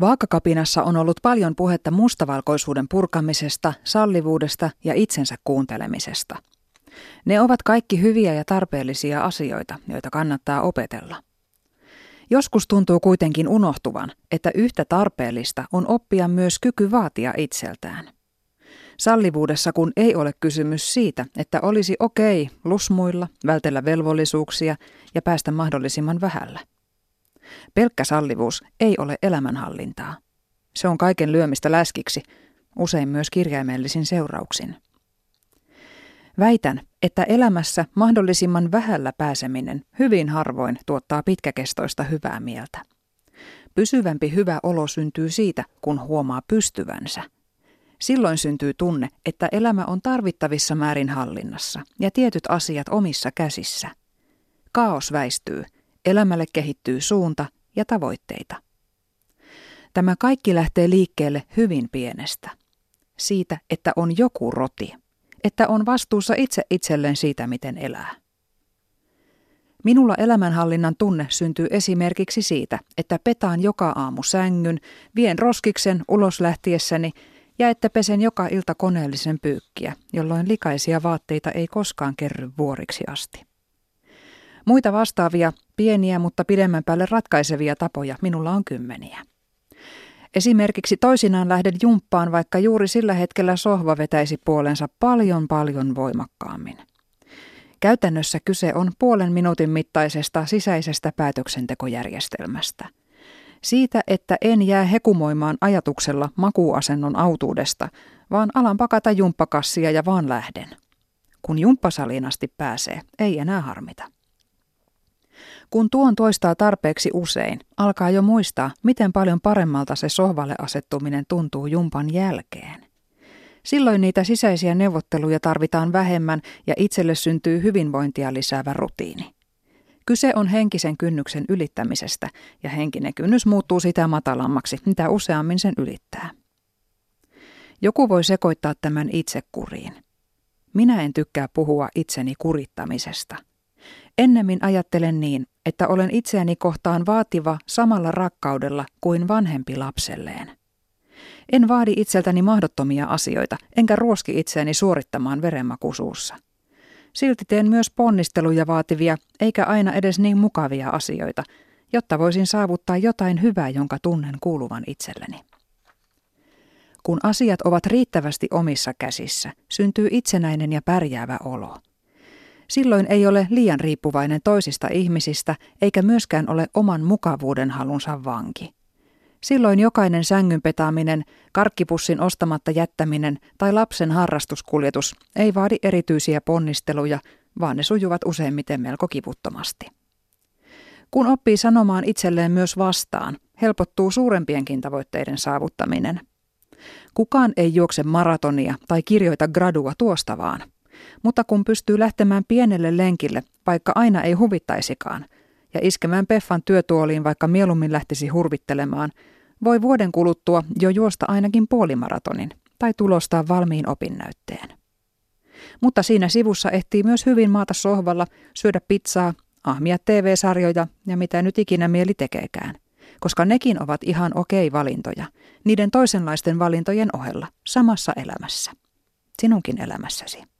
Vaakakapinassa on ollut paljon puhetta mustavalkoisuuden purkamisesta, sallivuudesta ja itsensä kuuntelemisesta. Ne ovat kaikki hyviä ja tarpeellisia asioita, joita kannattaa opetella. Joskus tuntuu kuitenkin unohtuvan, että yhtä tarpeellista on oppia myös kyky vaatia itseltään. Sallivuudessa kun ei ole kysymys siitä, että olisi okei lusmuilla, vältellä velvollisuuksia ja päästä mahdollisimman vähällä. Pelkkä sallivuus ei ole elämänhallintaa. Se on kaiken lyömistä läskiksi, usein myös kirjaimellisin seurauksin. Väitän, että elämässä mahdollisimman vähällä pääseminen hyvin harvoin tuottaa pitkäkestoista hyvää mieltä. Pysyvämpi hyvä olo syntyy siitä, kun huomaa pystyvänsä. Silloin syntyy tunne, että elämä on tarvittavissa määrin hallinnassa ja tietyt asiat omissa käsissä. Kaos väistyy, elämälle kehittyy suunta ja tavoitteita. Tämä kaikki lähtee liikkeelle hyvin pienestä. Siitä, että on joku roti että on vastuussa itse itselleen siitä, miten elää. Minulla elämänhallinnan tunne syntyy esimerkiksi siitä, että petaan joka aamu sängyn, vien roskiksen ulos lähtiessäni ja että pesen joka ilta koneellisen pyykkiä, jolloin likaisia vaatteita ei koskaan kerry vuoriksi asti. Muita vastaavia, pieniä mutta pidemmän päälle ratkaisevia tapoja minulla on kymmeniä. Esimerkiksi toisinaan lähden jumppaan, vaikka juuri sillä hetkellä sohva vetäisi puolensa paljon paljon voimakkaammin. Käytännössä kyse on puolen minuutin mittaisesta sisäisestä päätöksentekojärjestelmästä. Siitä, että en jää hekumoimaan ajatuksella makuuasennon autuudesta, vaan alan pakata jumppakassia ja vaan lähden. Kun jumppasaliin asti pääsee, ei enää harmita. Kun tuon toistaa tarpeeksi usein, alkaa jo muistaa, miten paljon paremmalta se sohvalle asettuminen tuntuu jumpan jälkeen. Silloin niitä sisäisiä neuvotteluja tarvitaan vähemmän ja itselle syntyy hyvinvointia lisäävä rutiini. Kyse on henkisen kynnyksen ylittämisestä ja henkinen kynnys muuttuu sitä matalammaksi, mitä useammin sen ylittää. Joku voi sekoittaa tämän itsekuriin. Minä en tykkää puhua itseni kurittamisesta. Ennemmin ajattelen niin, että olen itseäni kohtaan vaativa samalla rakkaudella kuin vanhempi lapselleen. En vaadi itseltäni mahdottomia asioita, enkä ruoski itseäni suorittamaan verenmakusuussa. Silti teen myös ponnisteluja vaativia, eikä aina edes niin mukavia asioita, jotta voisin saavuttaa jotain hyvää, jonka tunnen kuuluvan itselleni. Kun asiat ovat riittävästi omissa käsissä, syntyy itsenäinen ja pärjäävä olo – Silloin ei ole liian riippuvainen toisista ihmisistä eikä myöskään ole oman mukavuuden halunsa vanki. Silloin jokainen sängyn petaaminen, karkkipussin ostamatta jättäminen tai lapsen harrastuskuljetus ei vaadi erityisiä ponnisteluja, vaan ne sujuvat useimmiten melko kivuttomasti. Kun oppii sanomaan itselleen myös vastaan, helpottuu suurempienkin tavoitteiden saavuttaminen. Kukaan ei juokse maratonia tai kirjoita gradua tuosta vaan – mutta kun pystyy lähtemään pienelle lenkille, vaikka aina ei huvittaisikaan, ja iskemään Peffan työtuoliin, vaikka mieluummin lähtisi hurvittelemaan, voi vuoden kuluttua jo juosta ainakin puolimaratonin tai tulostaa valmiin opinnäytteen. Mutta siinä sivussa ehtii myös hyvin maata sohvalla, syödä pizzaa, ahmia TV-sarjoja ja mitä nyt ikinä mieli tekeekään. Koska nekin ovat ihan okei valintoja, niiden toisenlaisten valintojen ohella, samassa elämässä. Sinunkin elämässäsi.